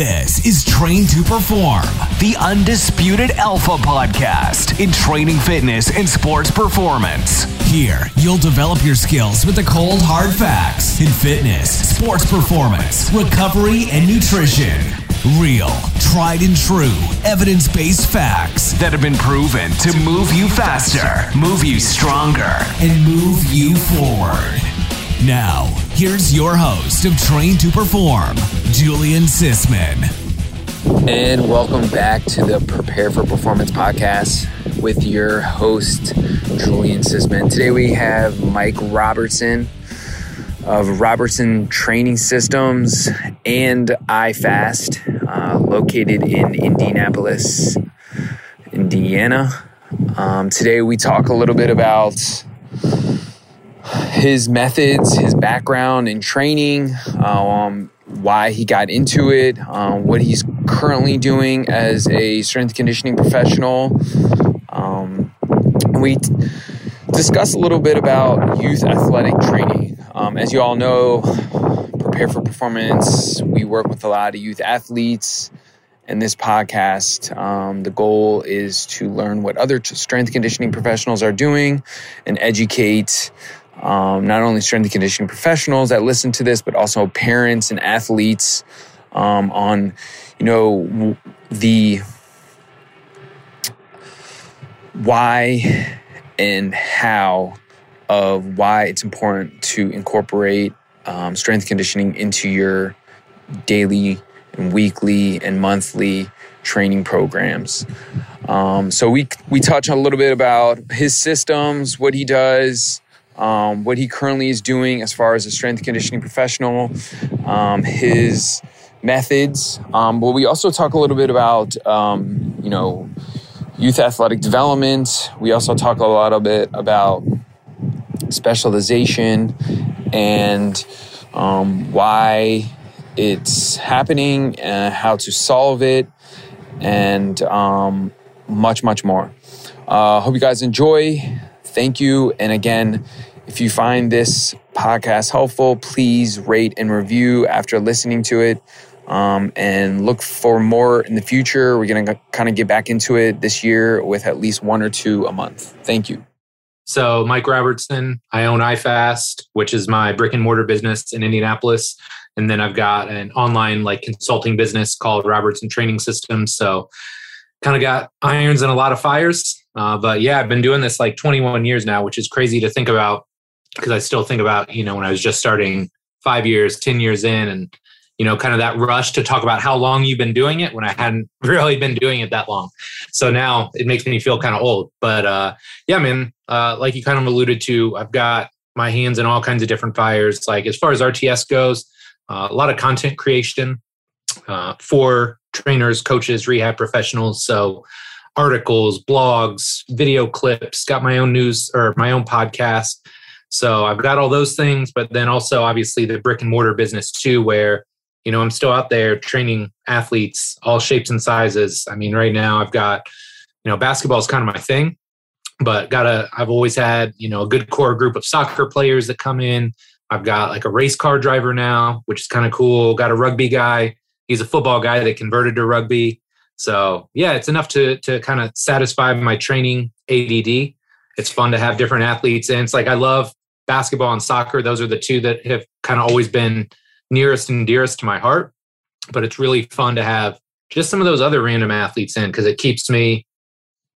This is Train to Perform, the undisputed alpha podcast in training fitness and sports performance. Here, you'll develop your skills with the cold, hard facts in fitness, sports performance, recovery, and nutrition. Real, tried and true, evidence based facts that have been proven to move you faster, move you stronger, and move you forward. Now, here's your host of Train to Perform, Julian Sisman. And welcome back to the Prepare for Performance podcast with your host, Julian Sisman. Today we have Mike Robertson of Robertson Training Systems and iFast, uh, located in Indianapolis, Indiana. Um, today we talk a little bit about his methods, his background and training, um, why he got into it, um, what he's currently doing as a strength conditioning professional. Um, we t- discuss a little bit about youth athletic training. Um, as you all know, Prepare for Performance, we work with a lot of youth athletes. In this podcast, um, the goal is to learn what other strength conditioning professionals are doing and educate um, not only strength and conditioning professionals that listen to this, but also parents and athletes um, on, you know, the why and how of why it's important to incorporate um, strength conditioning into your daily and weekly and monthly training programs. Um, so we we touch on a little bit about his systems, what he does, um, what he currently is doing as far as a strength conditioning professional, um, his methods. Um, but we also talk a little bit about, um, you know, youth athletic development. We also talk a lot a bit about specialization and um, why it's happening, and how to solve it, and um, much, much more. Uh, hope you guys enjoy. Thank you. And again, if you find this podcast helpful, please rate and review after listening to it. Um, and look for more in the future. We're going to kind of get back into it this year with at least one or two a month. Thank you. So, Mike Robertson, I own iFast, which is my brick and mortar business in Indianapolis. And then I've got an online like consulting business called Robertson Training Systems. So, kind of got irons and a lot of fires. Uh, but yeah, I've been doing this like 21 years now, which is crazy to think about because I still think about, you know, when I was just starting five years, 10 years in, and, you know, kind of that rush to talk about how long you've been doing it when I hadn't really been doing it that long. So now it makes me feel kind of old. But uh, yeah, man, uh, like you kind of alluded to, I've got my hands in all kinds of different fires. Like as far as RTS goes, uh, a lot of content creation uh, for trainers, coaches, rehab professionals. So articles, blogs, video clips, got my own news or my own podcast. So I've got all those things, but then also obviously the brick and mortar business too, where you know I'm still out there training athletes, all shapes and sizes. I mean, right now I've got you know basketball is kind of my thing, but got a I've always had you know a good core group of soccer players that come in. I've got like a race car driver now, which is kind of cool. Got a rugby guy. He's a football guy that converted to rugby. So yeah, it's enough to to kind of satisfy my training ADD. It's fun to have different athletes, and it's like I love basketball and soccer. Those are the two that have kind of always been nearest and dearest to my heart. But it's really fun to have just some of those other random athletes in because it keeps me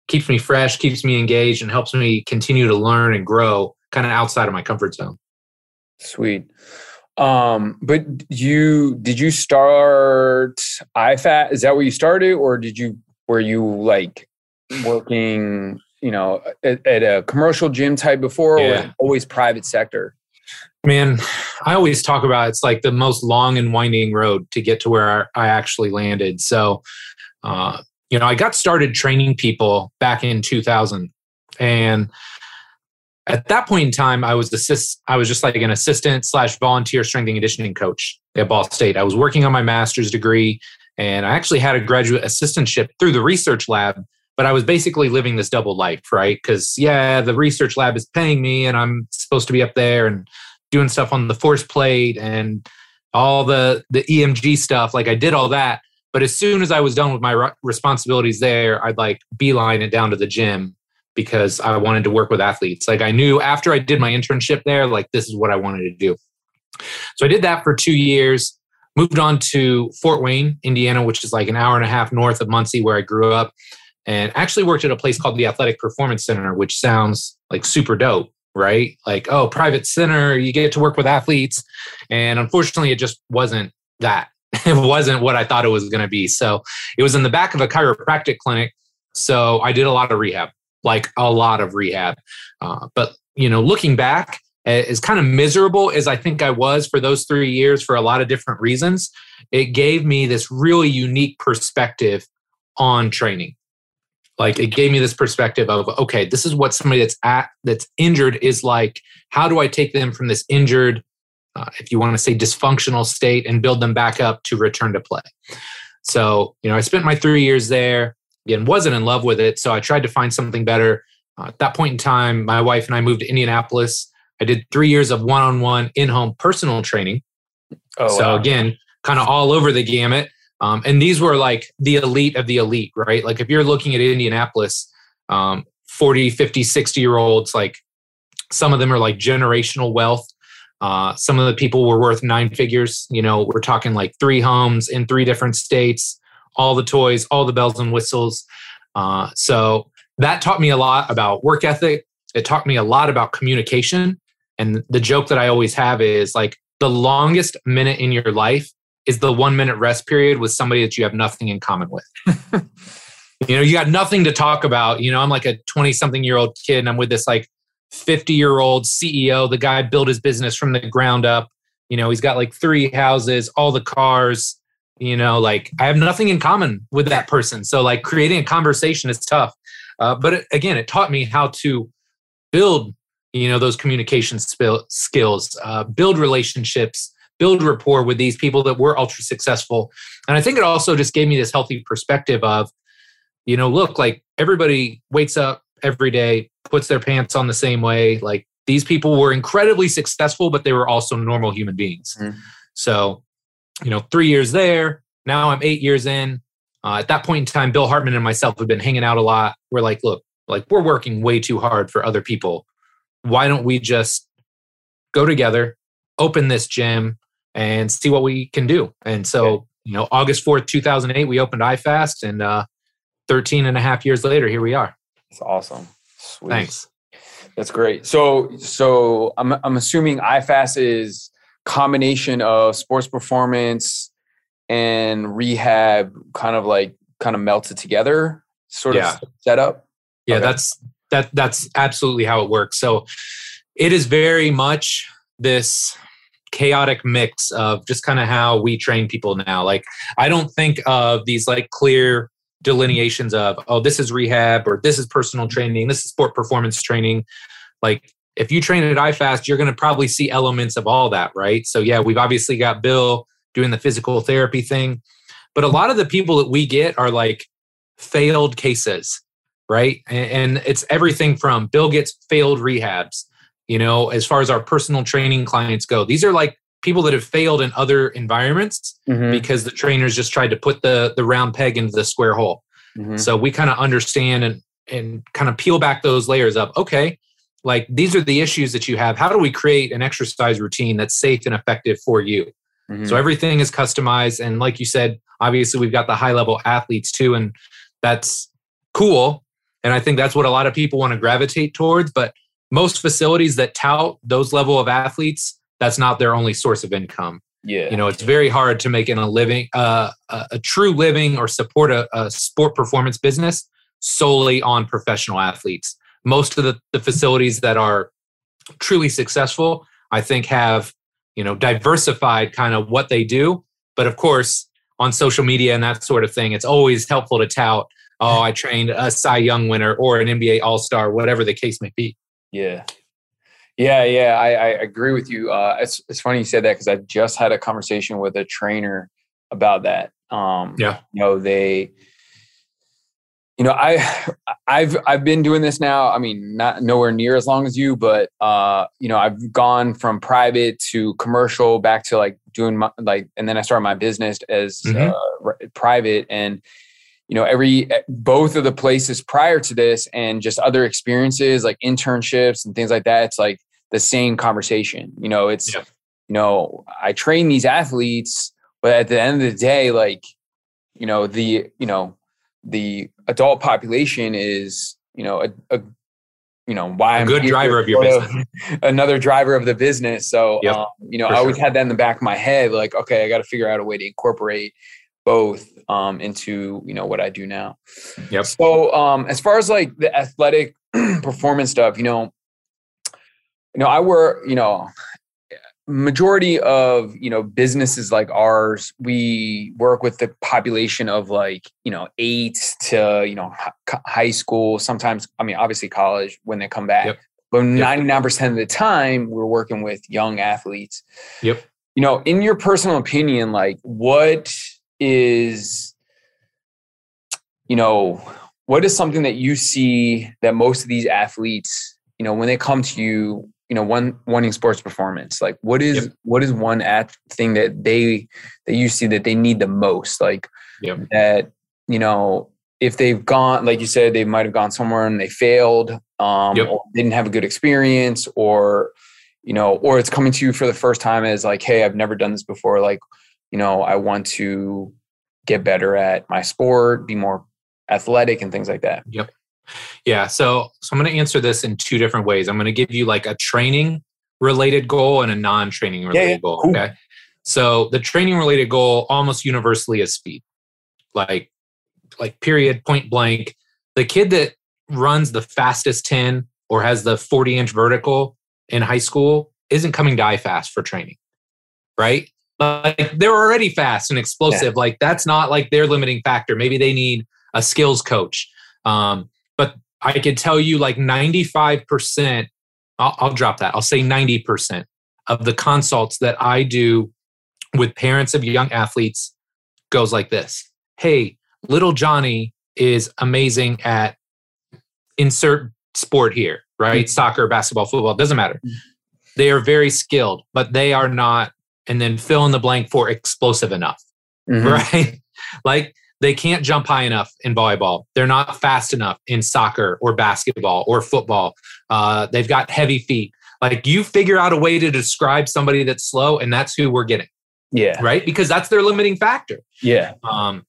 keeps me fresh, keeps me engaged, and helps me continue to learn and grow kind of outside of my comfort zone. Sweet. Um, but you did you start iFast? Is that where you started, or did you were you like working you know, at, at a commercial gym type before yeah. or always private sector? Man, I always talk about it's like the most long and winding road to get to where I actually landed. So, uh, you know, I got started training people back in 2000, and at that point in time, I was assist. I was just like an assistant slash volunteer strength and conditioning coach at Ball State. I was working on my master's degree, and I actually had a graduate assistantship through the research lab but I was basically living this double life, right? Because yeah, the research lab is paying me, and I'm supposed to be up there and doing stuff on the force plate and all the the EMG stuff. Like I did all that, But as soon as I was done with my responsibilities there, I'd like beeline it down to the gym because I wanted to work with athletes. Like I knew after I did my internship there, like this is what I wanted to do. So I did that for two years, moved on to Fort Wayne, Indiana, which is like an hour and a half north of Muncie, where I grew up, and actually worked at a place called the Athletic Performance Center, which sounds like super dope, right? Like, oh, private center, you get to work with athletes. And unfortunately, it just wasn't that. It wasn't what I thought it was going to be. So it was in the back of a chiropractic clinic. So I did a lot of rehab like a lot of rehab. Uh, but you know, looking back, as kind of miserable as I think I was for those three years for a lot of different reasons, it gave me this really unique perspective on training. Like it gave me this perspective of okay, this is what somebody that's at that's injured is like. How do I take them from this injured, uh, if you want to say dysfunctional state, and build them back up to return to play? So you know, I spent my three years there again wasn't in love with it so i tried to find something better uh, at that point in time my wife and i moved to indianapolis i did three years of one-on-one in-home personal training oh, so wow. again kind of all over the gamut um, and these were like the elite of the elite right like if you're looking at indianapolis um, 40 50 60 year olds like some of them are like generational wealth uh, some of the people were worth nine figures you know we're talking like three homes in three different states all the toys, all the bells and whistles. Uh, so that taught me a lot about work ethic. It taught me a lot about communication. And the joke that I always have is like the longest minute in your life is the one minute rest period with somebody that you have nothing in common with. you know, you got nothing to talk about. You know, I'm like a 20 something year old kid and I'm with this like 50 year old CEO. The guy built his business from the ground up. You know, he's got like three houses, all the cars, you know like i have nothing in common with that person so like creating a conversation is tough uh, but it, again it taught me how to build you know those communication sp- skills uh, build relationships build rapport with these people that were ultra successful and i think it also just gave me this healthy perspective of you know look like everybody wakes up every day puts their pants on the same way like these people were incredibly successful but they were also normal human beings mm. so you know, three years there. Now I'm eight years in. Uh, at that point in time, Bill Hartman and myself have been hanging out a lot. We're like, look, like we're working way too hard for other people. Why don't we just go together, open this gym, and see what we can do? And so, you know, August 4th, 2008, we opened iFast, and uh, 13 and a half years later, here we are. It's awesome. Sweet. Thanks. That's great. So, so I'm I'm assuming iFast is combination of sports performance and rehab kind of like kind of melted together sort yeah. of setup yeah okay. that's that that's absolutely how it works so it is very much this chaotic mix of just kind of how we train people now like i don't think of these like clear delineations of oh this is rehab or this is personal mm-hmm. training this is sport performance training like if you train at iFast, you're going to probably see elements of all that, right? So, yeah, we've obviously got Bill doing the physical therapy thing, but a lot of the people that we get are like failed cases, right? And, it's everything from Bill gets failed rehabs, you know, as far as our personal training clients go. These are like people that have failed in other environments mm-hmm. because the trainers just tried to put the the round peg into the square hole. Mm-hmm. So we kind of understand and and kind of peel back those layers up. okay, like these are the issues that you have how do we create an exercise routine that's safe and effective for you mm-hmm. so everything is customized and like you said obviously we've got the high level athletes too and that's cool and i think that's what a lot of people want to gravitate towards but most facilities that tout those level of athletes that's not their only source of income yeah you know it's very hard to make in a living uh, a, a, true living or support a, a sport performance business solely on professional athletes most of the, the facilities that are truly successful, I think, have you know diversified kind of what they do. But of course, on social media and that sort of thing, it's always helpful to tout, oh, I trained a Cy Young winner or an NBA All Star, whatever the case may be. Yeah. Yeah, yeah, I, I agree with you. Uh, it's it's funny you said that because I just had a conversation with a trainer about that. Um, yeah, you know they you know i i've i've been doing this now i mean not nowhere near as long as you but uh you know i've gone from private to commercial back to like doing my like, and then I started my business as Mhm. uh, private and. You know, every eh, both of the places prior to this, and just other experiences like internships and things like that. It's like the same conversation. You know, it's Yeah. you know, I train these athletes, but at the end of the day, like, you know, the you know, the adult population is, you know, a, a you know, why A I'm good driver of your sort another driver of the business. So, Yep, um, you know, I always sure. had that in the back of my head, like, okay, I got to figure out a way to incorporate both um, into you know what I do now. Yep. So, um, as far as like the athletic performance stuff, you know, you know, I work, you know, majority of you know businesses like ours we work with the population of like you know eight to you know high school sometimes i mean obviously college when they come back Yep. but 99% of the time we're working with young athletes Yep. you know in your personal opinion like what is you know what is something that you see that most of these athletes you know when they come to you you know one wanting sports performance like what is Yep. what is one at thing that they that you see that they need the most like Yep. that you know if they've gone like you said they might have gone somewhere and they failed um Yep. or didn't have a good experience or you know or it's coming to you for the first time as like hey i've never done this before like you know i want to get better at my sport be more athletic and things like that Yep. Yeah. So, so I'm going to answer this in two different ways. I'm going to give you like a training related goal and a non training related yeah. goal. Cool. Okay. So the training related goal almost universally is speed. Like, like period, point blank. The kid that runs the fastest 10 or has the 40 inch vertical in high school isn't coming die fast for training. Right. Like they're already fast and explosive. Like that's not like their limiting factor. Maybe they need a skills coach. Um, but I could tell you like 95%, I'll, I'll drop that. I'll say 90% of the consults that I do with parents of young athletes goes like this Hey, little Johnny is amazing at insert sport here, right? Soccer, basketball, football, doesn't matter. They are very skilled, but they are not, and then fill in the blank for explosive enough Mhm. right? Like they can't jump high enough in volleyball. They're not fast enough in soccer or basketball or football. Uh, they've got heavy feet. Like you figure out a way to describe somebody that's slow, and that's who we're getting, yeah right? Because that's their limiting factor. yeah Um,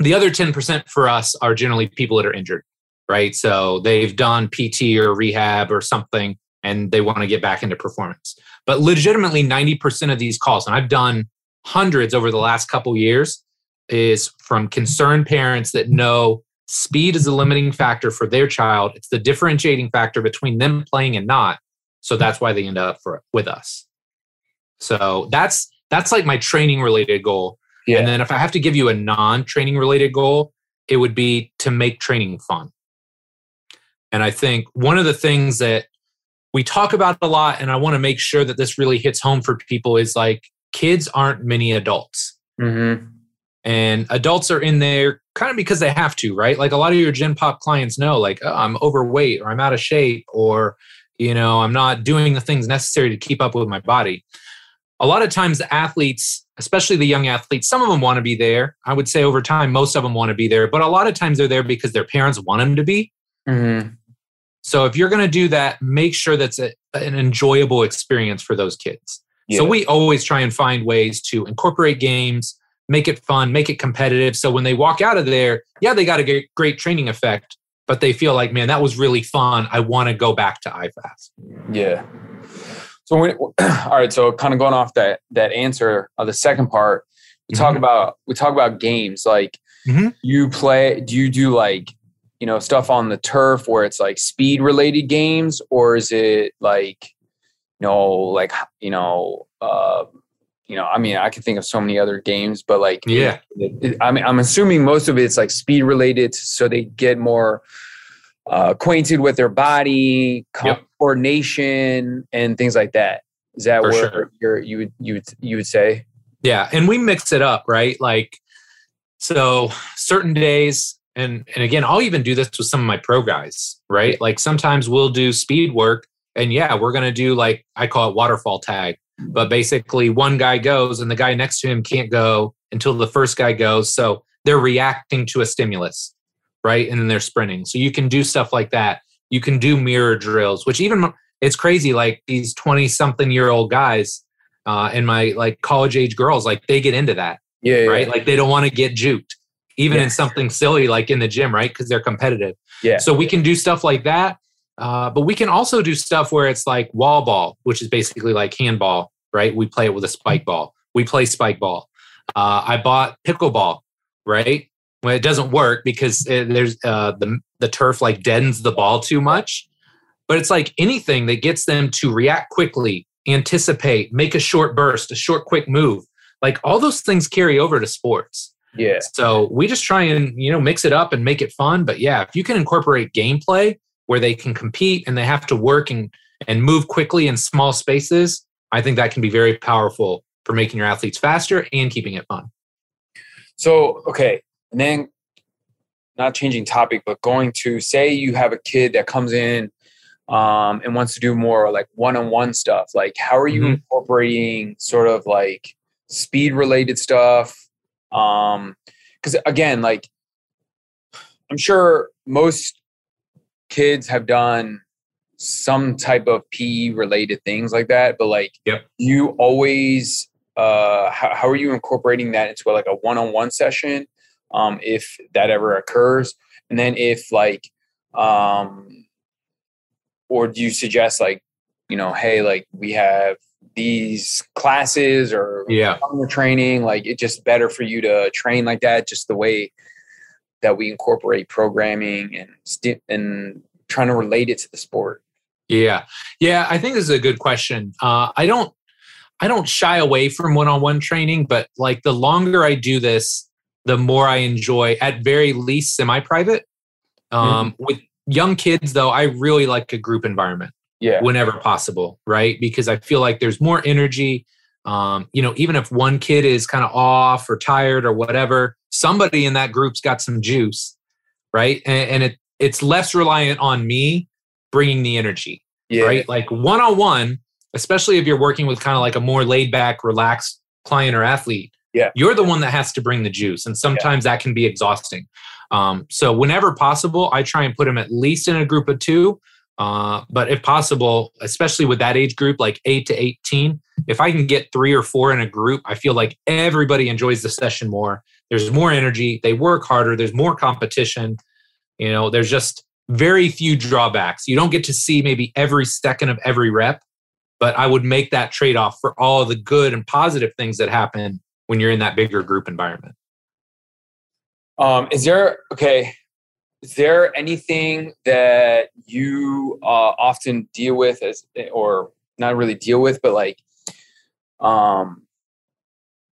the other 10% for us are generally people that are injured, right? So they've done PT or rehab or something and they want to get back into performance. But legitimately, 90% of these calls, and I've done hundreds over the last couple years, is from concerned parents that know speed is a limiting factor for their child. It's the differentiating factor between them playing and not. So that's why they end up for, with us. So that's that's like my training related goal. yeah And then if I have to give you a non-training related goal, it would be to make training fun. And I think one of the things that we talk about a lot, and I want to make sure that this really hits home for people is like kids aren't mini adults. mm-hmm. And adults are in there kind of because they have to, right? Like a lot of your Gen Pop clients know, like, oh, I'm overweight or I'm out of shape or, you know, I'm not doing the things necessary to keep up with my body. A lot of times, the athletes, especially the young athletes, some of them want to be there. I would say over time, most of them want to be there, but a lot of times they're there because their parents want them to be. Mm-hmm. So if you're going to do that, make sure that's a, an enjoyable experience for those kids. So we always try and find ways to incorporate games, make it fun, make it competitive. So when they walk out of there, yeah, they got a great, great training effect, but they feel like, man, that was really fun. I want to go back to iFast. Yeah. So when, all right, so kind of going off that that answer of the second part, we talk Mhm. about we talk about games. Like Mhm. you play, do you do like you know stuff on the turf where it's like speed related games, or is it like you know like you know uh, you know I mean I can think of so many other games, but like Yeah. it- it- I mean I'm assuming most of it's like speed related, so they get more uh, acquainted with their body, Yep. coordination, and things like that. Is that For where sure. you're, you would you would you would say? Yeah. And we mix it up, right? Like, so certain days, and, and again, I'll even do this with some of my pro guys, right? Like sometimes we'll do speed work and yeah, we're going to do like, I call it waterfall tag. but basically one guy goes and the guy next to him can't go until the first guy goes. So they're reacting to a stimulus, right? And then they're sprinting. So you can do stuff like that. You can do mirror drills, which even it's crazy. Like these 20 something year old guys uh, and my like college age girls, like they get into that. Yeah. Right. Yeah. Like they don't want to get juked, even Yeah. in something silly like in the gym, right? Because they're competitive. Yeah. So we can do stuff like that. Uh, but we can also do stuff where it's like wall ball, which is basically like handball, right? We play it with a spike ball. We play spike ball. Uh, I bought pickleball, right? Well, it doesn't work because it, there's uh, the the turf like deadens the ball too much. But it's like anything that gets them to react quickly, anticipate, make a short burst, a short quick move. Like all those things carry over to sports. Yeah. So we just try and you know mix it up and make it fun. But yeah, if you can incorporate gameplay where they can compete and they have to work and and move quickly in small spaces, I think that can be very powerful for making your athletes faster and keeping it fun. So, okay. And then, not changing topic, but going to say you have a kid that comes in um, and wants to do more like one on one stuff. Like, how are you Mhm. incorporating sort of like speed related stuff? Um, because again, like, I'm sure most kids have done some type of PE related things like that, but like, Yep. you always uh how, how are you incorporating that into like a one-on-one session um if that ever occurs and then if like um or do you suggest like you know hey like we have these classes or Yeah. training like it's just better for you to train like that just the way that we incorporate programming and sti- and trying to relate it to the sport Yeah. Yeah. I think this is a good question. Uh, I don't I don't shy away from one-on-one training, but like the longer I do this, the more I enjoy at very least semi-private. Um, with young kids though, I really like a group environment. Yeah whenever possible, right? Because I feel like there's more energy. Um, you know, even if one kid is kind of off or tired or whatever, somebody in that group's got some juice, right? And, and it it's less reliant on me bringing the energy, yeah right? Like one on one, especially if you're working with kind of like a more laid back, relaxed client or athlete. Yeah. you're the one that has to bring the juice, and sometimes that can be exhausting. Um, so whenever possible, I try and put them at least in a group of two. Uh, but if possible, especially with that age group, like eight to 18, if I can get three or four in a group, I feel like everybody enjoys the session more. There's more energy. They work harder. There's more competition. You know, there's just very few drawbacks. You don't get to see maybe every second of every rep, but I would make that trade off for all the good and positive things that happen when you're in that bigger group environment. Um, is there okay? Is there anything that you uh, often deal with as, or not really deal with, but like, um,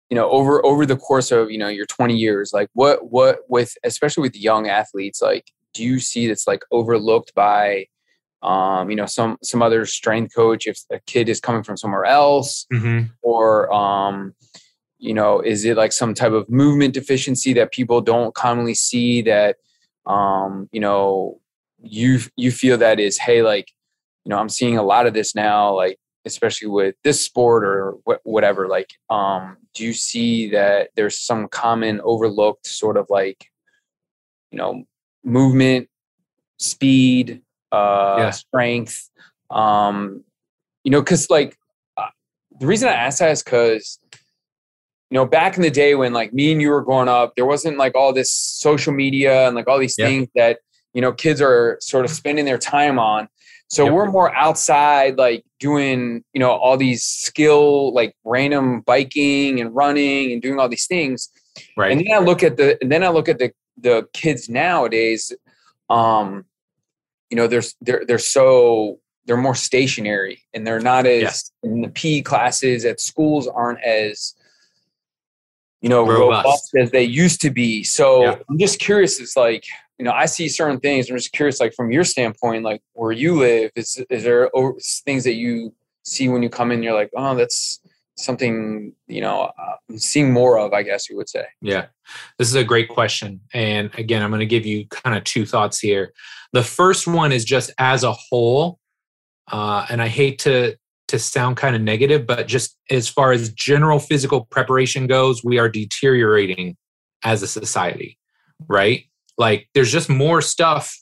you know, over over the course of you know your twenty years, like what what with especially with young athletes, like, do you see that's like overlooked by, um, you know, some some other strength coach if a kid is coming from somewhere else, Mm-hmm. or um, you know is it like some type of movement deficiency that people don't commonly see that um, you know you you feel that is hey like you know i'm seeing a lot of this now like especially with this sport or wh- whatever like um do you see that there's some common overlooked sort of like you know movement speed uh Yeah. strength um you know because like uh, the reason i ask that is because you know back in the day when like me and you were growing up there wasn't like all this social media and like all these Yeah. things that you know kids are sort of spending their time on so Yep. we're more outside like doing you know all these skill like random biking and running and doing all these things Right. and then I look at the and then I look at the the kids nowadays. Um, you know, they're they're they're so they're more stationary and they're not as Yes. in the PE classes at schools aren't as you know Robust. robust, as they used to be. So Yeah. I'm just curious. It's like you know I see certain things. I'm just curious, like from your standpoint, like where you live, is is there things that you see when you come in? You're like, oh, that's something you know I'm seeing more of. I guess you would say. Yeah, this is a great question. And again, I'm going to give you kind of two thoughts here. The first one is just as a whole, uh, and I hate to to sound kind of negative, but just as far as general physical preparation goes, we are deteriorating as a society, right? Like there's just more stuff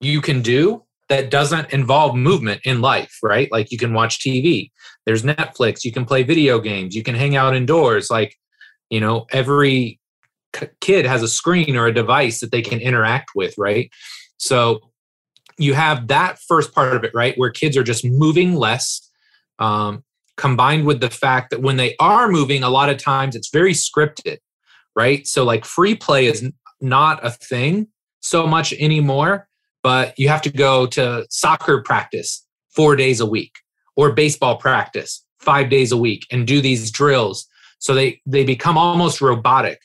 you can do that doesn't involve movement in life, right? Like you can watch TV, there's Netflix, you can play video games, you can hang out indoors. Like, you know, every kid has a screen or a device that they can interact with, right? So you have that first part of it, right? Where kids are just moving less, um, combined with the fact that when they are moving, a lot of times it's very scripted, right? So, like, free play is not a thing so much anymore, but you have to go to soccer practice four days a week or baseball practice five days a week and do these drills. So they, they become almost robotic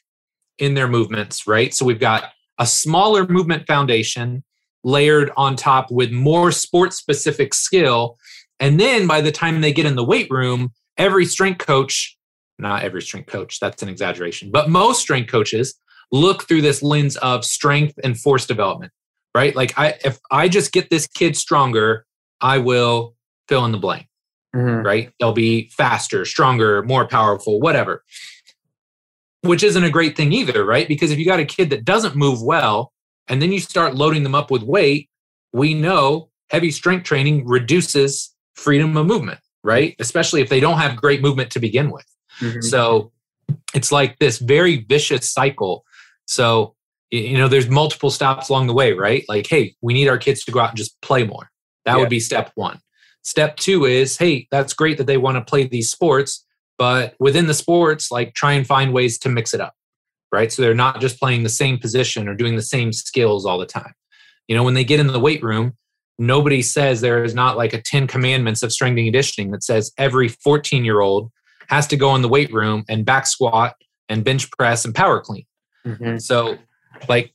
in their movements, right? So we've got a smaller movement foundation layered on top with more sports specific skill. And then by the time they get in the weight room, every strength coach, not every strength coach, that's an exaggeration, but most strength coaches look through this lens of strength and force development, right? Like I if I just get this kid stronger, I will fill in the blank. Mm-hmm. Right? They'll be faster, stronger, more powerful, whatever. Which isn't a great thing either, right? Because if you got a kid that doesn't move well, and then you start loading them up with weight, we know heavy strength training reduces freedom of movement, right? Especially if they don't have great movement to begin with. Mm-hmm. So it's like this very vicious cycle. So, you know, there's multiple stops along the way, right? Like, hey, we need our kids to go out and just play more. That yeah. would be step one. Step two is, hey, that's great that they want to play these sports, but within the sports, like try and find ways to mix it up right? So they're not just playing the same position or doing the same skills all the time. You know, when they get in the weight room, nobody says there is not like a 10 commandments of strength and conditioning that says every 14 year old has to go in the weight room and back squat and bench press and power clean. Mm-hmm. So, like,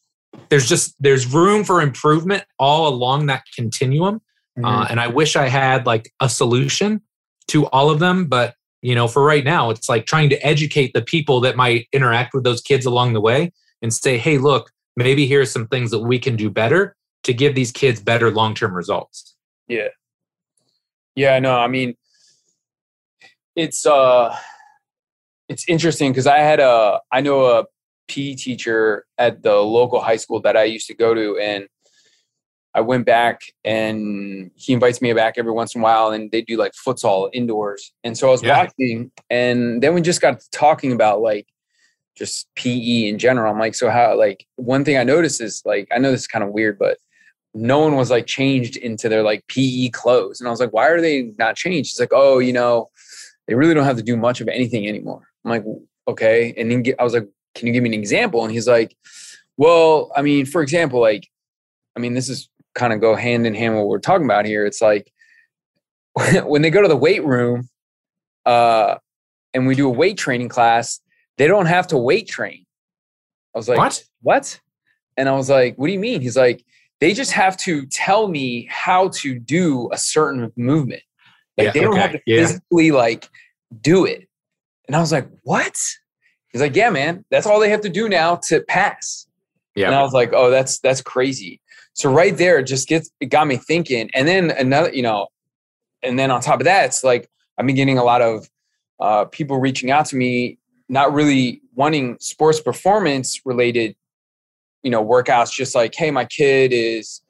there's just there's room for improvement all along that continuum. Mm-hmm. Uh, and I wish I had like a solution to all of them, but you know for right now it's like trying to educate the people that might interact with those kids along the way and say hey look maybe here's some things that we can do better to give these kids better long-term results yeah yeah no i mean it's uh it's interesting because i had a i know a PE teacher at the local high school that i used to go to and I went back and he invites me back every once in a while and they do like futsal indoors. And so I was yeah. watching and then we just got talking about like just PE in general. I'm like, so how like one thing I noticed is like I know this is kind of weird, but no one was like changed into their like PE clothes. And I was like, why are they not changed? He's like, oh, you know, they really don't have to do much of anything anymore. I'm like, okay. And then I was like, can you give me an example? And he's like, well, I mean, for example, like, I mean, this is kind of go hand in hand what we're talking about here. It's like when they go to the weight room uh, and we do a weight training class, they don't have to weight train. I was like, what? What? And I was like, what do you mean? He's like, they just have to tell me how to do a certain movement. Like yeah, they don't okay. have to yeah. physically like do it. And I was like, what? He's like, yeah, man, that's all they have to do now to pass. Yeah. And I was like, oh, that's that's crazy. So right there, it just gets it got me thinking. And then another, you know, and then on top of that, it's like I've been getting a lot of uh, people reaching out to me, not really wanting sports performance related, you know, workouts. Just like, hey, my kid is,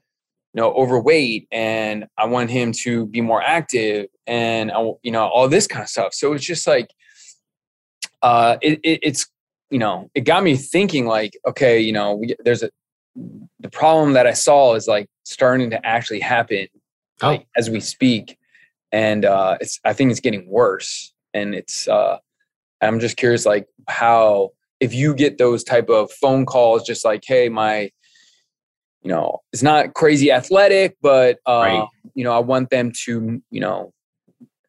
you know, overweight, and I want him to be more active, and I, you know, all this kind of stuff. So it's just like, uh, it, it, it's you know, it got me thinking like, okay, you know, we, there's a the problem that I saw is like starting to actually happen oh. like, as we speak, and uh, it's I think it's getting worse. And it's uh, I'm just curious, like how if you get those type of phone calls, just like, hey, my you know, it's not crazy athletic, but uh, right. you know, I want them to you know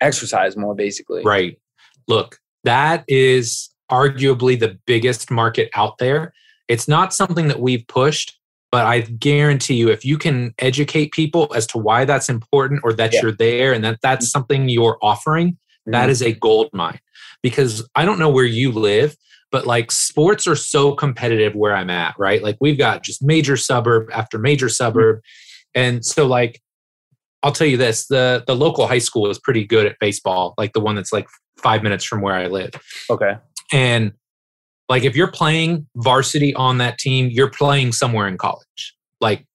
exercise more, basically. Right. Look, that is arguably the biggest market out there. It's not something that we've pushed but I guarantee you, if you can educate people as to why that's important or that yeah. you're there and that that's something you're offering, mm-hmm. that is a gold mine. Because I don't know where you live, but like sports are so competitive where I'm at, right? Like we've got just major suburb after major suburb. And so, like, I'll tell you this: the the local high school is pretty good at baseball, like the one that's like five minutes from where I live. Okay. And like if you're playing varsity on that team, you're playing somewhere in college. Like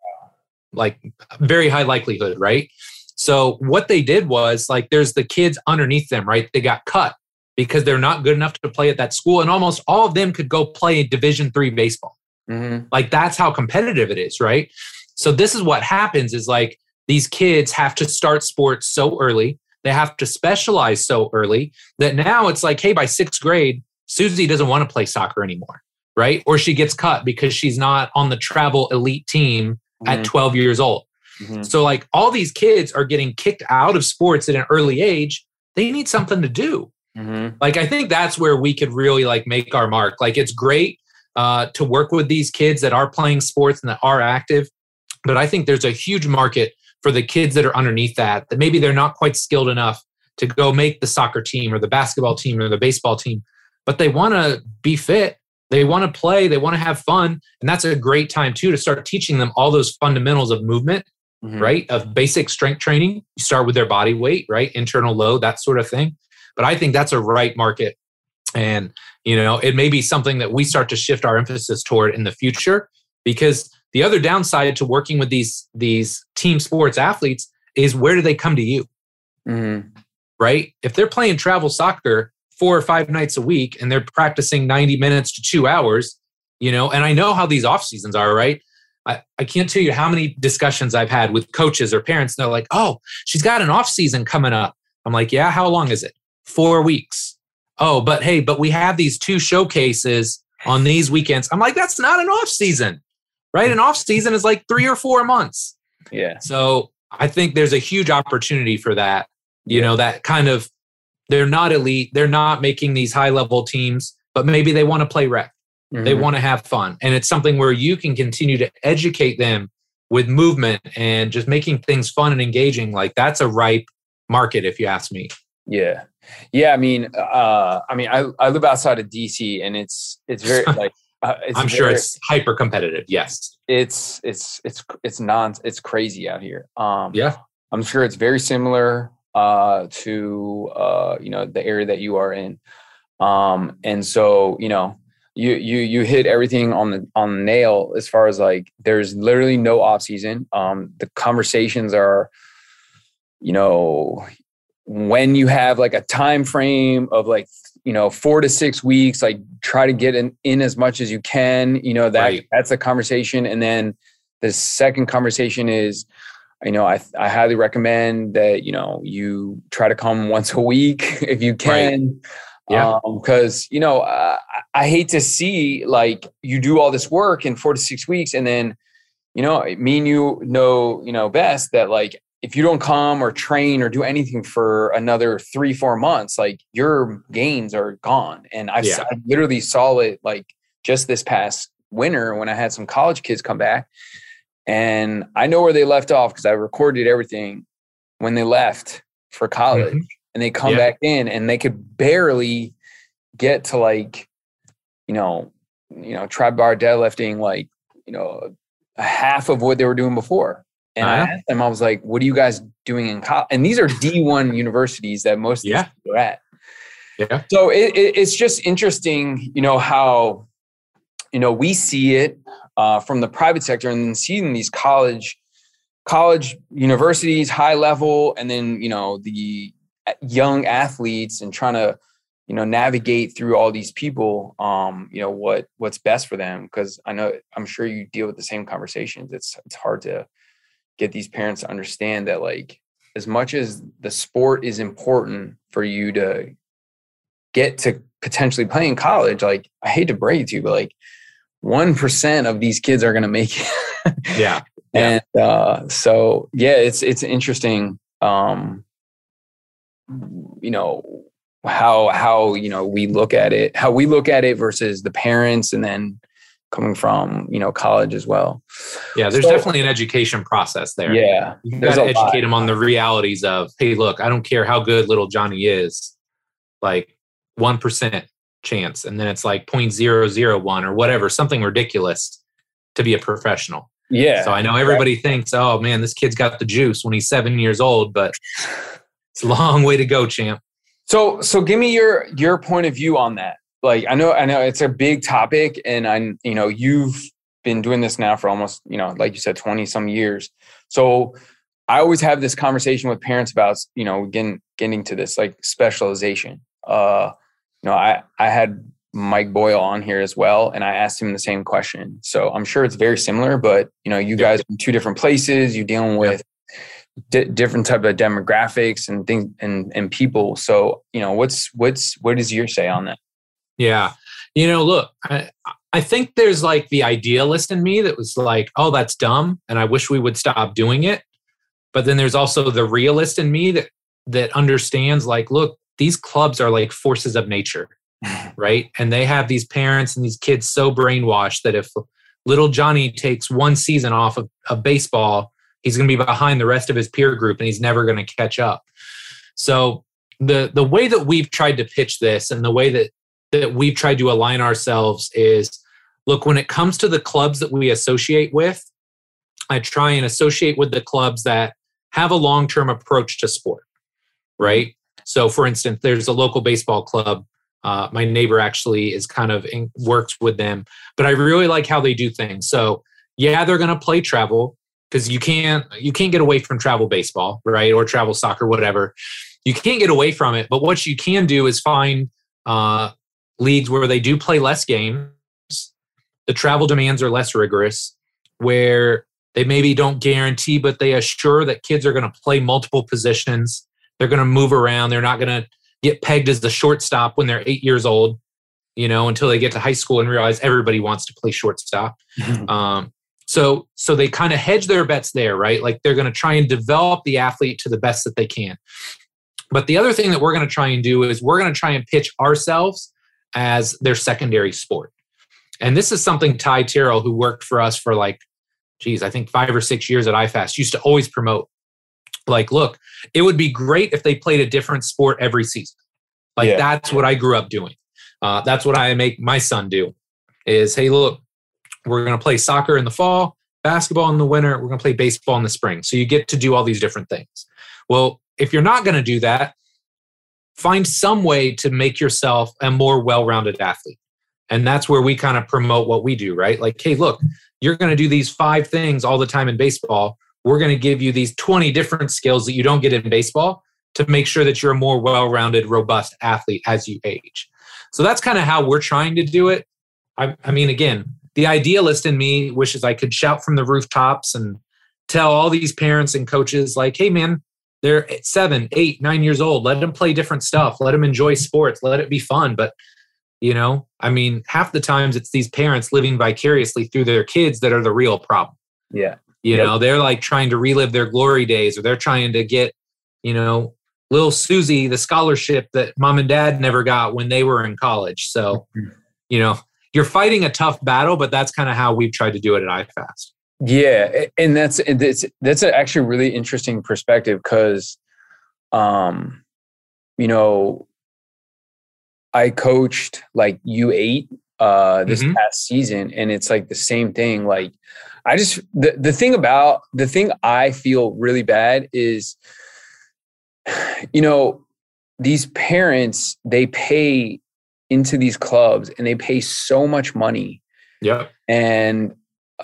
like very high likelihood, right? So what they did was like there's the kids underneath them, right? They got cut because they're not good enough to play at that school and almost all of them could go play division 3 baseball. Mm-hmm. Like that's how competitive it is, right? So this is what happens is like these kids have to start sports so early. They have to specialize so early that now it's like, hey, by sixth grade, Susie doesn't want to play soccer anymore, right? Or she gets cut because she's not on the travel elite team Mm-hmm. at 12 years old. Mhm. So, like, all these kids are getting kicked out of sports at an early age. They need something to do. Mhm. Like, I think that's where we could really like make our mark. Like, it's great uh, to work with these kids that are playing sports and that are active, but I think there's a huge market for the kids that are underneath that. That maybe they're not quite skilled enough to go make the soccer team or the basketball team or the baseball team, but they want to be fit. They want to play. They want to have fun, and that's a great time too to start teaching them all those fundamentals of movement Mhm. right? Of basic strength training. You start with their body weight, right? Internal load, that sort of thing. But I think that's a right market. And, you know, it may be something that we start to shift our emphasis toward in the future because the other downside to working with these these team sports athletes is where do they come to you, Mhm. right? If they're playing travel soccer four or five nights a week and they're practicing 90 minutes to 2 hours, you know, and I know how these off seasons are, right? I, I can't tell you how many discussions I've had with coaches or parents. And they're like, oh, she's got an off season coming up. I'm like, yeah, how long is it? Four weeks. Oh, but hey, but we have these two showcases on these weekends. I'm like, that's not an off season, right? An off season is like three or four months. Yeah. So I think there's a huge opportunity for that. You know, that kind of, they're not elite, they're not making these high level teams, but maybe they want to play rec. They Mhm. want to have fun. And it's something where you can continue to educate them with movement and just making things fun and engaging. Like that's a ripe market, if you ask me. Yeah. Yeah. I mean, uh, I mean, I, I live outside of DC and it's, it's very like, uh, it's I'm sure it's hyper competitive. Yes. it's, it's, it's, it's non, it's crazy out here. Um, Yeah. I'm sure it's very similar, uh, to, uh, you know, the area that you are in. Um, and so, you know, you, you, you hit everything on the, on the nail as far as like, there's literally no off season. Um, the conversations are, you know, when you have like a time frame of like you know four to six weeks like try to get in, in as much as you can you know that Right. that's a conversation and then the second conversation is you know I, I highly recommend that you know you try to come once a week if you can Yeah. because you know uh, I- i hate to see like you do all this work in four to six weeks and then you know me and you know you know best that like if you don't come or train or do anything for another three four months like your gains are gone and I've, Yeah. I literally saw it like just this past winter when i had some college kids come back and i know where they left off because i recorded everything when they left for college Mhm. and they come Yeah. back in and they could barely get to like you know you know trap bar deadlifting like you know a half of what they were doing before and I Uh-huh. asked them, I was like, what are you guys doing in college? And these are D1 universities that most of Yeah. people are at. Yeah. So it, it, it's just interesting, you know, how, you know, we see it uh, from the private sector and then seeing these college, college universities, high level, and then, you know, the young athletes and trying to, you know, navigate through all these people, um, you know, what, what's best for them. Cause I know, I'm sure you deal with the same conversations. It's, it's hard to, get these parents to understand that like as much as the sport is important for you to get to potentially play in college like i hate to break it to you but like 1% of these kids are going to make it Yeah. Yeah. and uh so yeah it's it's interesting um you know how how you know we look at it how we look at it versus the parents and then coming from you know college as well Yeah. There's So- definitely an education process there. yeah You got to a lot. educate them on the realities of, hey, look, I don't care how good little Johnny is, like 1% chance. And then it's like 0.001 or whatever, something ridiculous to be a professional. Yeah. So I know everybody thinks, oh man, this kid's got the juice when he's seven years old, but it's a long way to go, champ. So so give me your your point of view on that. Like I know I know it's a big topic and I you know you've been doing this now for almost, you know, like you said 20 some years. So I always have this conversation with parents about, you know, getting getting to this like specialization. Uh you know, I I had Mike Boyle on here as well, and I asked him the same question. So I'm sure it's very similar, but you know, you guys in two different places, you're dealing with di- different type of demographics and things and and people. So you know, what's what's what is your say on that? Yeah, you know, look, I, I think there's like the idealist in me that was like, oh, that's dumb, and I wish we would stop doing it. But then there's also the realist in me that that understands like, look, these clubs are like forces of nature right? And they have these parents and these kids so brainwashed that if little Johnny takes one season off of, of baseball, he's going to be behind the rest of his peer group and he's never going to catch up. So the the way that we've tried to pitch this and the way that that we've tried to align ourselves is look when it comes to the clubs that we associate with I try and associate with the clubs that have a long-term approach to sport right so for instance there's a local baseball club uh, my neighbor actually is kind of in, works with them, but I really like how they do things. So yeah, they're going to play travel because you can't you can't get away from travel baseball, right, or travel soccer, whatever. You can't get away from it. But what you can do is find uh, leagues where they do play less games. The travel demands are less rigorous, where they maybe don't guarantee, but they assure that kids are going to play multiple positions. They're going to move around. They're not going to get pegged as the shortstop when they're eight years old, you know, until they get to high school and realize everybody wants to play shortstop. um, so, so they kind of hedge their bets there, right? Like they're going to try and develop the athlete to the best that they can. But the other thing that we're going to try and do is we're going to try and pitch ourselves as their secondary sport. And this is something Ty Terrell, who worked for us for like, geez, I think five or six years at iFast, used to always promote. Like look it would be great if they played a different sport every season. Like yeah. that's what i grew up doing. Uh, that's what i make my son do is hey look we're going to play soccer in the fall basketball in the winter we're going to play baseball in the spring. So you get to do all these different things. Well if you're not going to do that find some way to make yourself a more well-rounded athlete. And that's where we kind of promote what we do right? Like hey look you're going to do these five things all the time in baseball. We're going to give you these 20 different skills that you don't get in baseball to make sure that you're a more well-rounded robust athlete as you age. So that's kind of how we're trying to do it. I, I, mean again the idealist in me wishes i could shout from the rooftops and tell all these parents and coaches like hey man they're seven eight nine years old let them play different stuff let them enjoy sports let it be fun but you know i mean half the times it's these parents living vicariously through their kids that are the real problem yeah you yep. know, they're like trying to relive their glory days or they're trying to get, you know, little Susie the scholarship that mom and dad never got when they were in college. So, mm-hmm. you know, you're fighting a tough battle, but that's kind of how we've tried to do it at iFast. Yeah, and that's that's that's actually really interesting perspective because, um, you know, I coached like U eight uh this mm-hmm. past season, and it's like the same thing. Like, I just the, the thing about the thing I feel really bad is you know these parents they pay into these clubs and they pay so much money. Yeah. And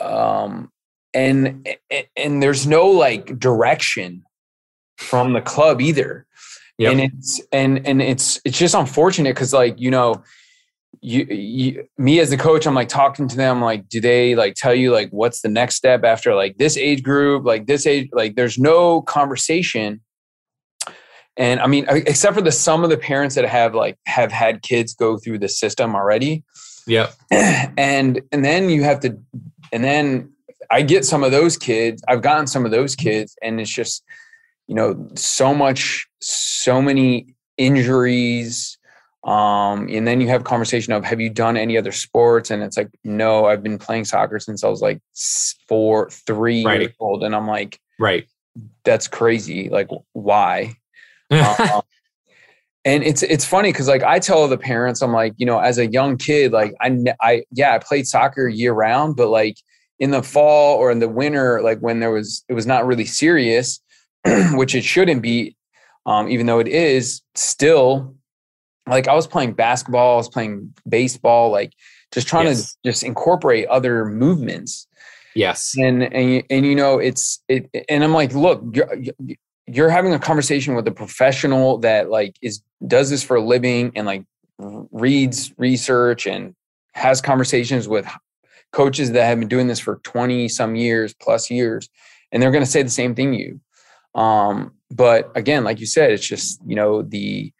um and and there's no like direction from the club either. Yep. And it's and and it's it's just unfortunate cuz like you know you, you me as the coach i'm like talking to them like do they like tell you like what's the next step after like this age group like this age like there's no conversation and i mean except for the some of the parents that have like have had kids go through the system already yeah and and then you have to and then i get some of those kids i've gotten some of those kids and it's just you know so much so many injuries um and then you have conversation of have you done any other sports? And it's like no i've been playing soccer since i was like four three right. years old and i'm like right. That's crazy like why? Um, and it's it's funny because like i tell the parents i'm like you know as a young kid like i i yeah i played soccer year round but like in the fall or in the winter, like when there was, it was not really serious, which it shouldn't be, um, even though it is still like I was playing basketball, I was playing baseball, like just trying yes. to just incorporate other movements. Yes. And, and, and, you know, it's, it, and I'm like, look, you're, you're having a conversation with a professional that like is, does this for a living and like reads research and has conversations with coaches that have been doing this for 20 some years plus years and they're going to say the same thing you. Um, but again like you said it's just you know the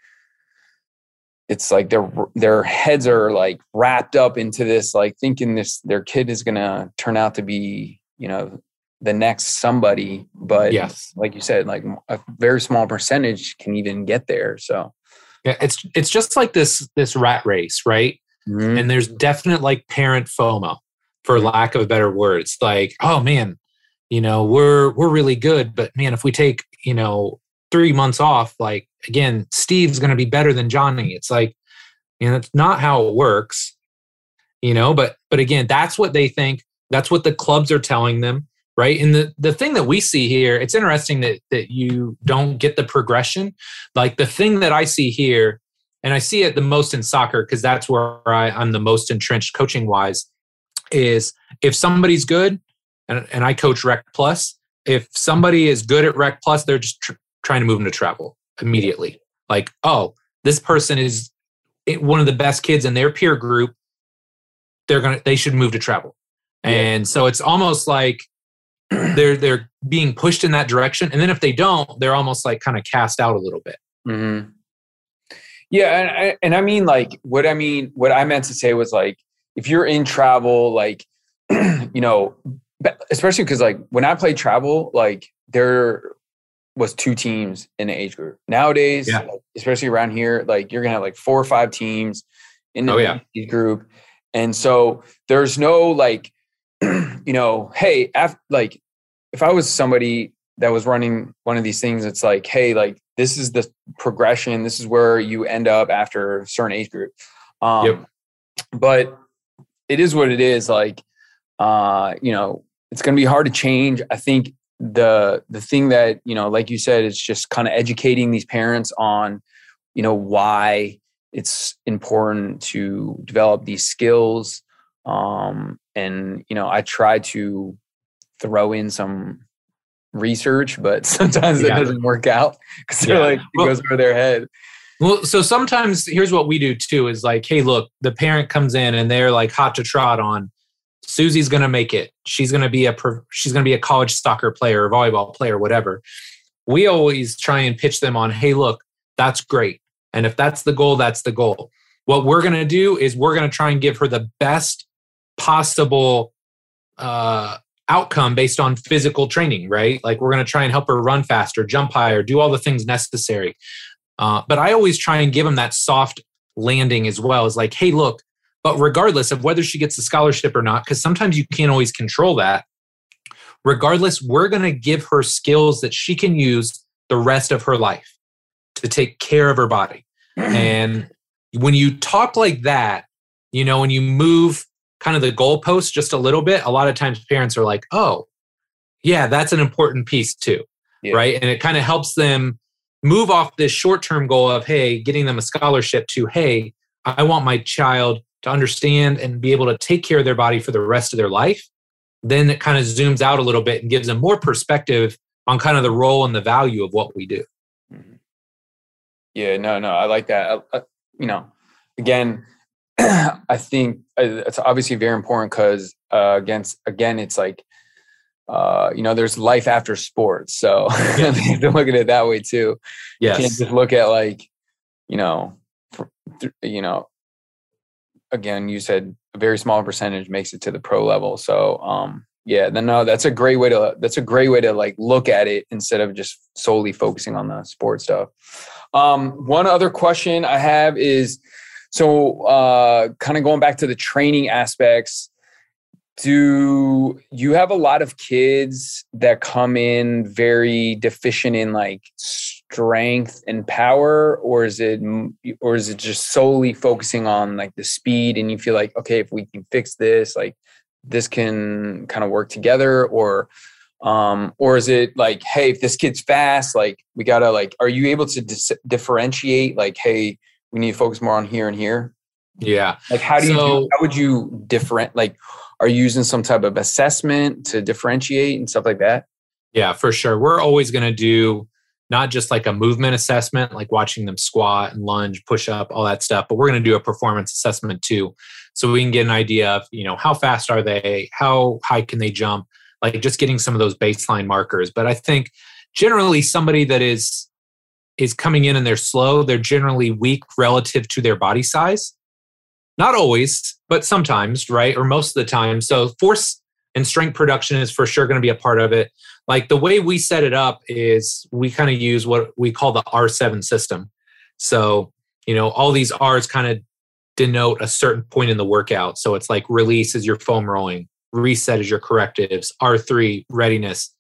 it's like their their heads are like wrapped up into this like thinking this their kid is going to turn out to be you know the next somebody. But yes. like you said like a very small percentage can even get there so. Yeah it's it's just like this this rat race right? Mm-hmm. and there's definite like parent fomo for lack of better word it's like oh man you know we're we're really good but man if we take you know three months off like again steve's going to be better than johnny. It's like you know that's not how it works you know but but again that's what they think that's what the clubs are telling them right? And the the thing that we see here it's interesting that that you don't get the progression. Like the thing that i see here and i see it the most in soccer because that's where I, i'm the most entrenched coaching wise is if somebody's good and, and i coach rec plus if somebody is good at rec plus they're just tr- trying to move them to travel immediately. Like oh this person is one of the best kids in their peer group they're gonna they should move to travel. And so it's almost like they're they're being pushed in that direction and then if they don't they're almost like kind of cast out a little bit. Mm-hmm. yeah and I, and I mean like what i mean what i meant to say was like if you're in travel like you know especially because like when i played travel like there was two teams in the age group nowadays yeah. like, especially around here like you're gonna have like four or five teams in the oh, yeah. age group and so there's no like you know, hey, like if I was somebody that was running one of these things, it's like, hey, like this is the progression. This is where you end up after a certain age group. Um, yep. But it is what it is. Like, uh, you know, it's going to be hard to change. I think the the thing that you know, like you said, it's just kind of educating these parents on, you know, why it's important to develop these skills um, and you know i try to throw in some research but sometimes yeah. it doesn't work out because they're yeah. like it well, goes over their head well so sometimes here's what we do too is like hey look the parent comes in and they're like hot to trot on susie's going to make it she's going to be a she's going to be a college soccer player or volleyball player whatever we always try and pitch them on hey look that's great and if that's the goal that's the goal what we're going to do is we're going to try and give her the best possible uh, outcome based on physical training, right? Like we're going to try and help her run faster, jump higher, do all the things necessary. Uh, but I always try and give them that soft landing as well Is like, hey, look, but regardless of whether she gets the scholarship or not, because sometimes you can't always control that, regardless, we're going to give her skills that she can use the rest of her life to take care of her body. and when you talk like that, you know, when you move kind of the goalpost just a little bit, a lot of times parents are like, oh, yeah, that's an important piece too. Yeah. Right. And it kind of helps them move off this short term goal of, hey, getting them a scholarship to, hey, I want my child to understand and be able to take care of their body for the rest of their life. Then it kind of zooms out a little bit and gives them more perspective on kind of the role and the value of what we do. Mm-hmm. Yeah, no, no, I like that. I, I, you know, again, I think uh, it's obviously very important because uh, against again, it's like uh, you know, there's life after sports, so yeah. have to look at it that way too. Yes. You can't just look at like you know, you know, again, you said a very small percentage makes it to the pro level, so um, yeah, then no, that's a great way to that's a great way to like look at it instead of just solely focusing on the sports stuff. Um, one other question I have is so, uh, kind of going back to the training aspects, do you have a lot of kids that come in very deficient in like strength and power, or is it, or is it just solely focusing on like the speed? And you feel like, okay, if we can fix this, like this can kind of work together? Or um or is it like hey if this kid's fast like we gotta like are you able to dis- differentiate like hey we need to focus more on here and here? Yeah. Like how do you do, how would you different like are you using some type of assessment to differentiate and stuff like that? Yeah for sure. We're always going to do not just like a movement assessment like watching them squat and lunge push up all that stuff but we're going to do a performance assessment too. So we can get an idea of you know how fast are they? How high can they jump? Like just getting some of those baseline markers. But i think generally somebody that is is coming in and they're slow they're generally weak relative to their body size not always but sometimes right? Or most of the time. So force and strength production is for sure going to be a part of it. Like the way we set it up is we kind of use what we call the r7 system. So you know all these r's kind of denote a certain point in the workout. So it's like release is your foam rolling reset is your correctives r3 readiness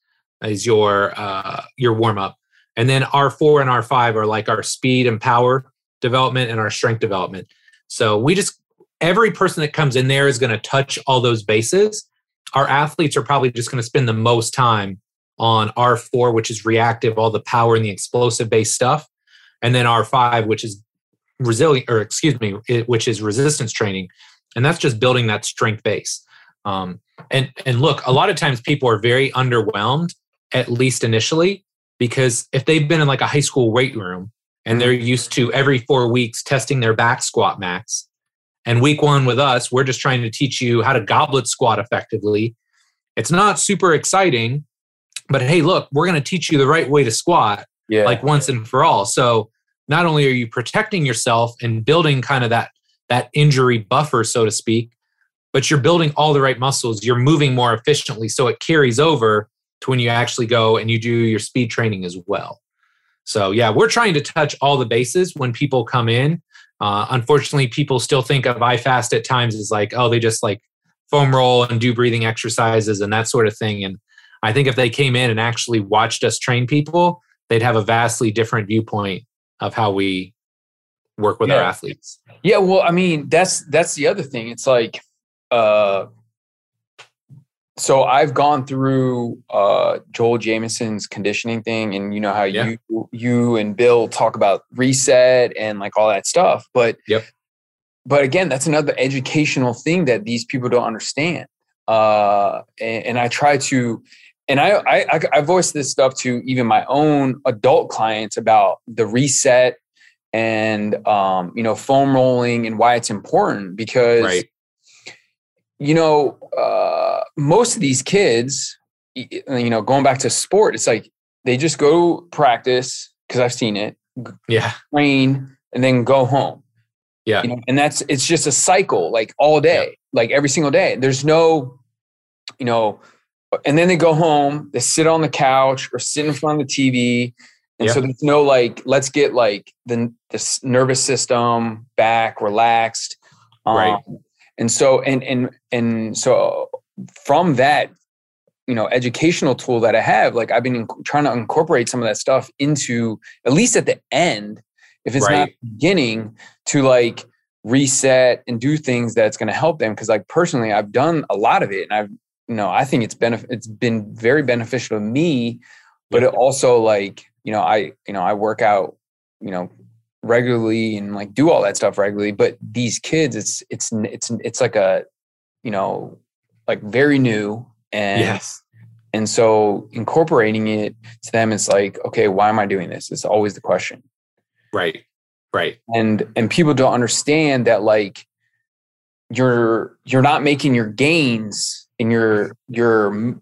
is your uh, your warm up and then r4 and r5 are like our speed and power development and our strength development. So we just every person that comes in there is going to touch all those bases. Our athletes are probably just going to spend the most time on r4 which is reactive all the power and the explosive based stuff and then r5 which is resilient or excuse me which is resistance training and that's just building that strength base. Um, and and look a lot of times people are very underwhelmed at least initially because if they've been in like a high school weight room and they're used to every four weeks testing their back squat max and week one with us we're just trying to teach you how to goblet squat effectively. It's not super exciting but hey look we're going to teach you the right way to squat yeah. like once and for all. So not only are you protecting yourself and building kind of that that injury buffer so to speak but you're building all the right muscles. You're moving more efficiently so it carries over to when you actually go and you do your speed training as well. So yeah we're trying to touch all the bases when people come in uh, unfortunately people still think of iFast at times as like oh they just like foam roll and do breathing exercises and that sort of thing and i think if they came in and actually watched us train people they'd have a vastly different viewpoint of how we work with yeah. our athletes. Yeah, well, I mean, that's that's the other thing. It's like uh so I've gone through uh, Joel Jamieson's conditioning thing, and you know how yeah. you you and Bill talk about reset and like all that stuff. But yep. But again, that's another educational thing that these people don't understand. Uh, and, and I try to, and I, I I voice this stuff to even my own adult clients about the reset and um, you know foam rolling and why it's important because. Right you know, uh, most of these kids, you know, going back to sport, it's like they just go practice because I've seen it. Yeah. Train and then go home. Yeah. You know, and that's it's just a cycle, like all day, yeah. like every single day. There's no, you know, and then they go home, they sit on the couch or sit in front of the TV. And yeah. so there's no like, let's get like the, the nervous system back, relaxed. Um, right and so and and and so from that you know educational tool that i have like i've been trying to incorporate some of that stuff into at least at the end if it's right. not beginning to like reset and do things that's going to help them because like personally i've done a lot of it and i've you know i think it's been it's been very beneficial to me but it also like you know i you know i work out you know regularly and like do all that stuff regularly but these kids it's it's it's it's like a you know like very new and yes. and so incorporating it to them it's like okay why am i doing this? It's always the question. Right. Right. And and people don't understand that like you're you're not making your gains in your your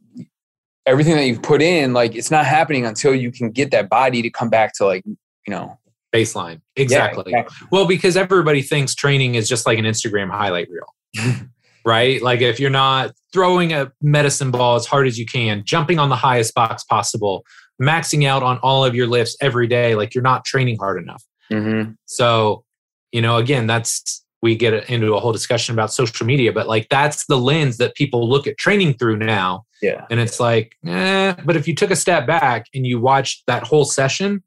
everything that you've put in like it's not happening until you can get that body to come back to like you know baseline exactly. Yeah, exactly. well because everybody thinks training is just like an instagram highlight reel right like if you're not throwing a medicine ball as hard as you can jumping on the highest box possible maxing out on all of your lifts every day like you're not training hard enough mm-hmm. so you know again that's we get into a whole discussion about social media but like that's the lens that people look at training through now yeah and it's like eh, but if you took a step back and you watched that whole session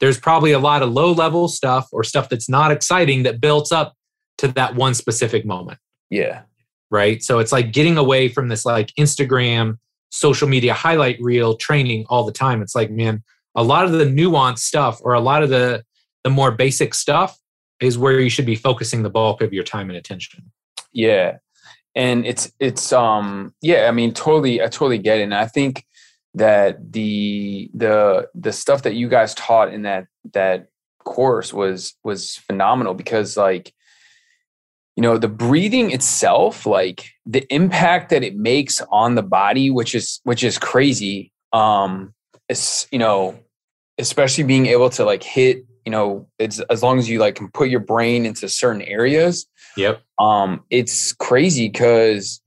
there's probably a lot of low level stuff or stuff that's not exciting that builds up to that one specific moment. Yeah. right? So it's like getting away from this like Instagram, social media highlight reel training all the time. It's like, man, a lot of the nuanced stuff or a lot of the the more basic stuff is where you should be focusing the bulk of your time and attention. Yeah. And it's it's um yeah, I mean totally I totally get it. And I think that the the the stuff that you guys taught in that that course was was phenomenal because like you know the breathing itself like the impact that it makes on the body which is which is crazy um it's you know especially being able to like hit you know it's as long as you like can put your brain into certain areas yep. um it's crazy because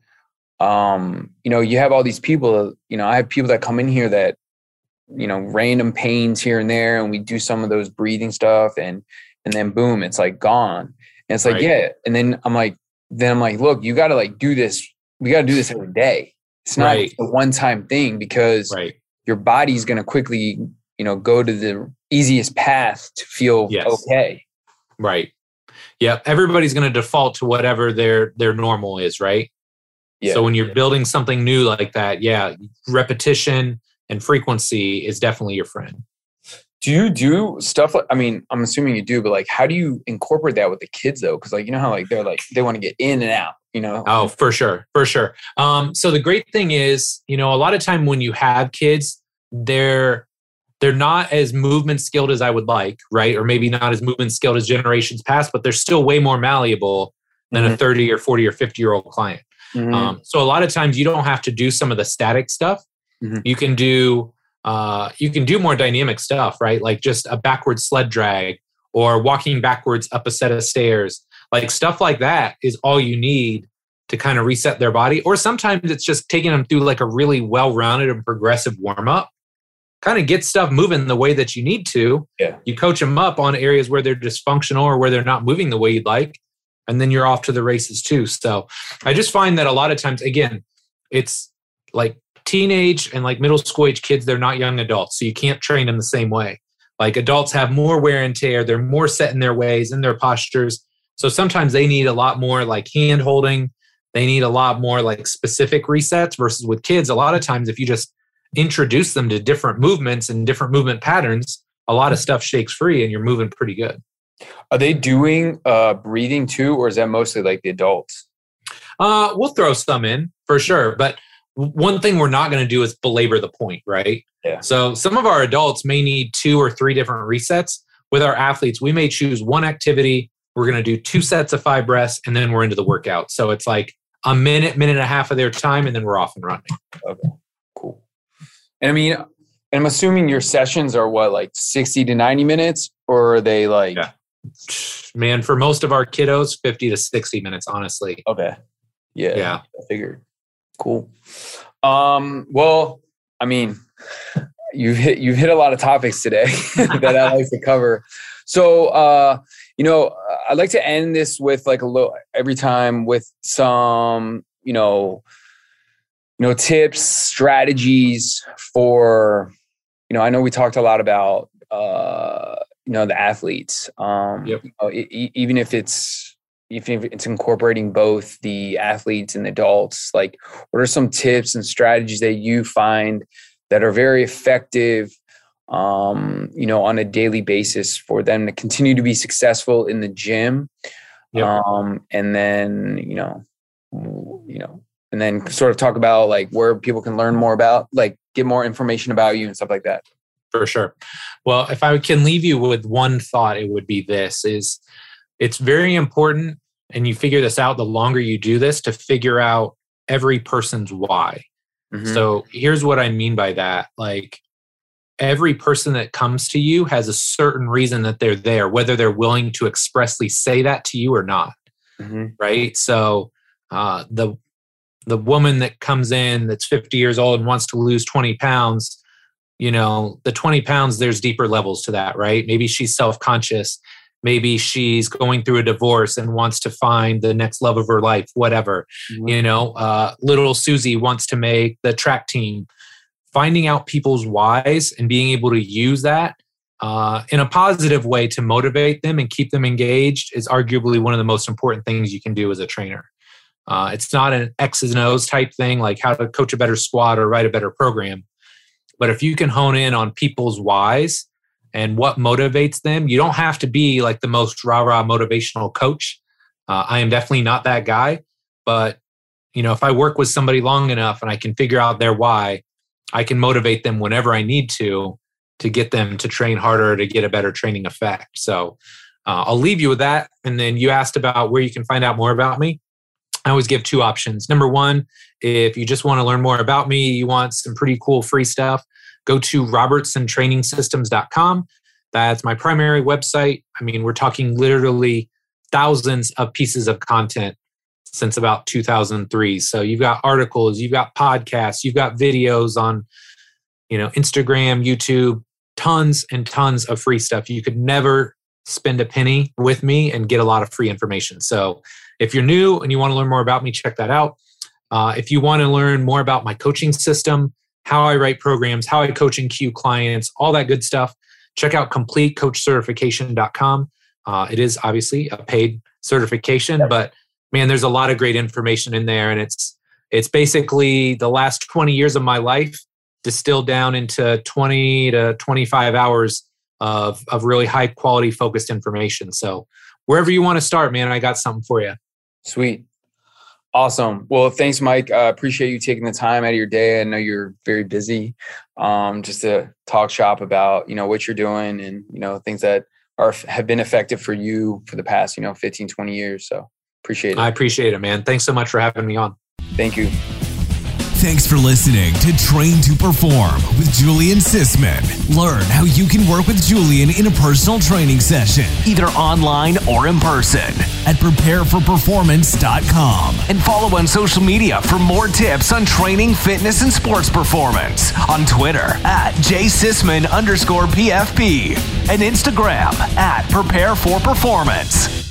um you know you have all these people you know i have people that come in here that you know random pains here and there and we do some of those breathing stuff and and then boom it's like gone and it's like Right. yeah and then i'm like then i'm like look you got to like do this we got to do this every day it's not Right. a one time thing because right your body's going to quickly you know go to the easiest path to feel Yes. okay right yeah everybody's going to default to whatever their their normal is right yeah so when you're building something new like that yeah repetition and frequency is definitely your friend do you do stuff like i mean i'm assuming you do but like how do you incorporate that with the kids though because like you know how like they're like they want to get in and out you know Oh, for sure, for sure. Um, so the great thing is, you know, a lot of time when you have kids, they're they're not as movement skilled as I would like, right? Or maybe not as movement skilled as generations past, but they're still way more malleable than a Mhm. 30 or 40 or 50 year old client. Mhm. Um, so a lot of times you don't have to do some of the static stuff. Mhm. You can do uh, you can do more dynamic stuff, right? Like just a backward sled drag or walking backwards up a set of stairs. Like stuff like that is all you need to kind of reset their body. Or sometimes it's just taking them through like a really well-rounded and progressive warm up. Kind of get stuff moving the way that you need to. Yeah. You coach them up on areas where they're dysfunctional or where they're not moving the way you'd like and then you're off to the races too. So I just find that a lot of times, again, it's like teenage and like middle school age kids, they're not young adults. So you can't train them the same way. Like adults have more wear and tear, they're more set in their ways and their postures. So sometimes they need a lot more like hand holding. They need a lot more like specific resets versus with kids. A lot of times, if you just introduce them to different movements and different movement patterns, a lot of stuff shakes free and you're moving pretty good. Are they doing uh breathing too or is that mostly like the adults Uh, we'll throw some in for sure, but one thing we're not going to do is belabor the point, right? Yeah. So some of our adults may need two or three different resets. With our athletes, we may choose one activity. We're going to do two sets of five breaths, and then we're into the workout. So it's like a minute, minute and a half of their time, and then we're off and running. Okay, cool and i mean i'm assuming your sessions are what like 60 to 90 minutes or are they like Yeah. Man, for most of our kiddos, 50 to 60 minutes, honestly. okay yeah Yeah. I figured. Cool. Um, well, I mean, you've hit you've hit a lot of topics today that I like to cover. So uh, you know, I'd like to end this with like a little every time with some, you know, you know, tips, strategies for, you know, I know we talked a lot about uh, you know, the athletes. Um Yep. you know, e- even if it's even if it's incorporating both the athletes and adults like what are some tips and strategies that you find that are very effective um, you know on a daily basis for them to continue to be successful in the gym Yep. um, and then you know you know and then sort of talk about like where people can learn more about like get more information about you and stuff like that for sure. Well, if I can leave you with one thought, it would be this is it's very important and you figure this out the longer you do this to figure out every person's why. Mhm. So here's what I mean by that. Like every person that comes to you has a certain reason that they're there, whether they're willing to expressly say that to you or not Mhm. right? So uh, the the woman that comes in that's 50 years old and wants to lose 20 pounds, you know, the 20 pounds, there's deeper levels to that, right? Maybe she's self conscious. Maybe she's going through a divorce and wants to find the next love of her life, whatever. Mhm. You know, uh, little Susie wants to make the track team. Finding out people's whys and being able to use that uh, in a positive way to motivate them and keep them engaged is arguably one of the most important things you can do as a trainer. Uh, it's not an X's and O's type thing like how to coach a better squad or write a better program. But if you can hone in on people's whys and what motivates them, you don't have to be like the most rah rah motivational coach. Uh, I am definitely not that guy. But, you know, if I work with somebody long enough and I can figure out their why, I can motivate them whenever I need to to get them to train harder to get a better training effect. So uh, I'll leave you with that. And then you asked about where you can find out more about me. I always give two options. Number one, if you just want to learn more about me, you want some pretty cool free stuff, go to robertsontrainingsystems.com. That's my primary website. I mean, we're talking literally thousands of pieces of content since about 2003. So you've got articles, you've got podcasts, you've got videos on, you know, Instagram, YouTube, tons and tons of free stuff. You could never spend a penny with me and get a lot of free information. So if you're new and you want to learn more about me, check that out. Uh, if you want to learn more about my coaching system, how I write programs, how I coach and cue clients, all that good stuff, check out completecoachcertification.com. Uh, it is obviously a paid certification, but man, there's a lot of great information in there, and it's it's basically the last 20 years of my life distilled down into 20 to 25 hours of of really high quality focused information. So wherever you want to start, man, I got something for you. Sweet. Awesome. Well, thanks, Mike. I uh, appreciate you taking the time out of your day. I know you're very busy, um, just to talk shop about you know what you're doing and you know things that are have been effective for you for the past you know 15, 20 years. So appreciate it. I appreciate it, man. Thanks so much for having me on. Thank you. Thanks for listening to Train to Perform with Julian Sisman. Learn how you can work with Julian in a personal training session, either online or in person, at prepareforperformance.com. And follow on social media for more tips on training, fitness, and sports performance on Twitter at jsisman underscore PFP and Instagram at Prepare for Performance.